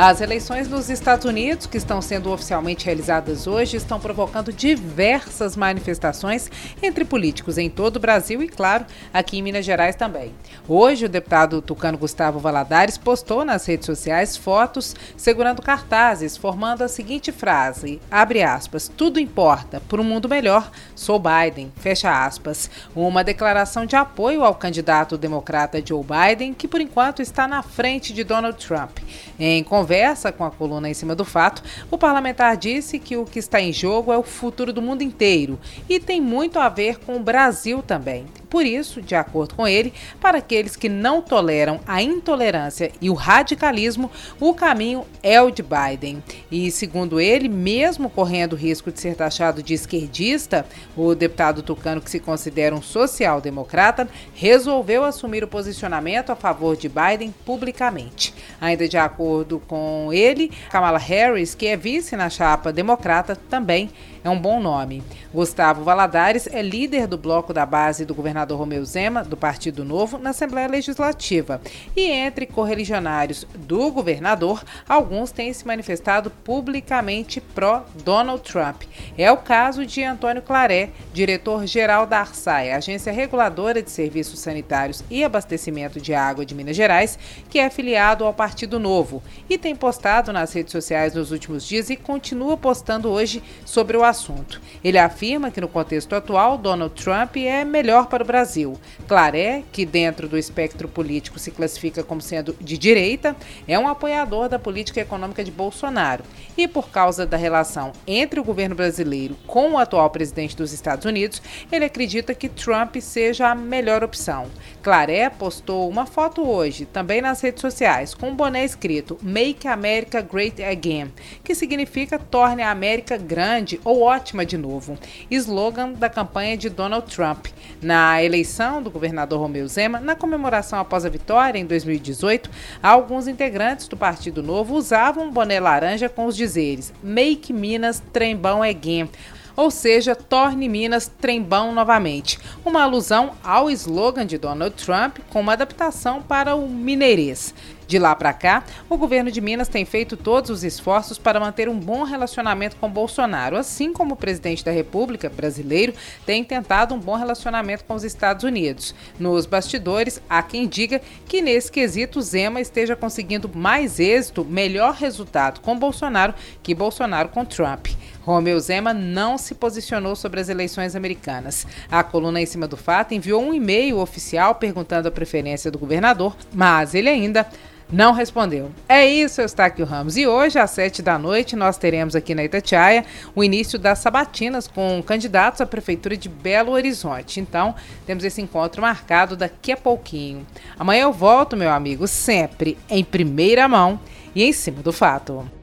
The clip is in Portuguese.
As eleições nos Estados Unidos, que estão sendo oficialmente realizadas hoje, estão provocando diversas manifestações entre políticos em todo o Brasil e, claro, aqui em Minas Gerais também. Hoje, o deputado tucano Gustavo Valadares postou nas redes sociais fotos segurando cartazes, formando a seguinte frase: abre aspas, tudo importa, por um mundo melhor, sou Biden, fecha aspas. Uma declaração de apoio ao candidato democrata Joe Biden, que por enquanto está na frente de Donald Trump. Em conversa com a coluna em cima do fato, o parlamentar disse que o que está em jogo é o futuro do mundo inteiro e tem muito a ver com o Brasil também. Por isso, de acordo com ele, para aqueles que não toleram a intolerância e o radicalismo, o caminho é o de Biden. E, segundo ele, mesmo correndo o risco de ser taxado de esquerdista, o deputado tucano, que se considera um social-democrata, resolveu assumir o posicionamento a favor de Biden publicamente. Ainda de acordo com ele, Kamala Harris, que é vice na chapa democrata, também é um bom nome. Gustavo Valadares é líder do bloco da base do governador Romeu Zema, do Partido Novo, na Assembleia Legislativa. E entre correligionários do governador, alguns têm se manifestado publicamente pró-Donald Trump. É o caso de Antônio Claré, diretor-geral da ARSAI, Agência Reguladora de Serviços Sanitários e Abastecimento de Água de Minas Gerais, que é filiado ao Partido Novo e tem postado nas redes sociais nos últimos dias e continua postando hoje sobre o assunto. Ele afirma que no contexto atual, Donald Trump é melhor para o Brasil. Claré, que dentro do espectro político se classifica como sendo de direita, é um apoiador da política econômica de Bolsonaro. E por causa da relação entre o governo brasileiro com o atual presidente dos Estados Unidos, ele acredita que Trump seja a melhor opção. Claré postou uma foto hoje, também nas redes sociais, com boné escrito Make America Great Again, que significa torne a América grande ou ótima de novo, slogan da campanha de Donald Trump. Na eleição do governador Romeu Zema, na comemoração após a vitória em 2018, alguns integrantes do Partido Novo usavam um boné laranja com os dizeres Make Minas Trembão Again ou seja, torne Minas trembão novamente. Uma alusão ao slogan de Donald Trump com uma adaptação para o mineirês. De lá para cá, o governo de Minas tem feito todos os esforços para manter um bom relacionamento com Bolsonaro, assim como o presidente da República brasileiro tem tentado um bom relacionamento com os Estados Unidos. Nos bastidores, há quem diga que nesse quesito Zema esteja conseguindo mais êxito, melhor resultado com Bolsonaro que Bolsonaro com Trump. Romeu Zema não se posicionou sobre as eleições americanas. A coluna em cima do fato enviou um e-mail oficial perguntando a preferência do governador, mas ele ainda não respondeu. É isso, Eustáquio Ramos. E hoje, às sete da noite, nós teremos aqui na Itatiaia o início das sabatinas com candidatos à Prefeitura de Belo Horizonte. Então, temos esse encontro marcado daqui a pouquinho. Amanhã eu volto, meu amigo, sempre em primeira mão e em cima do fato.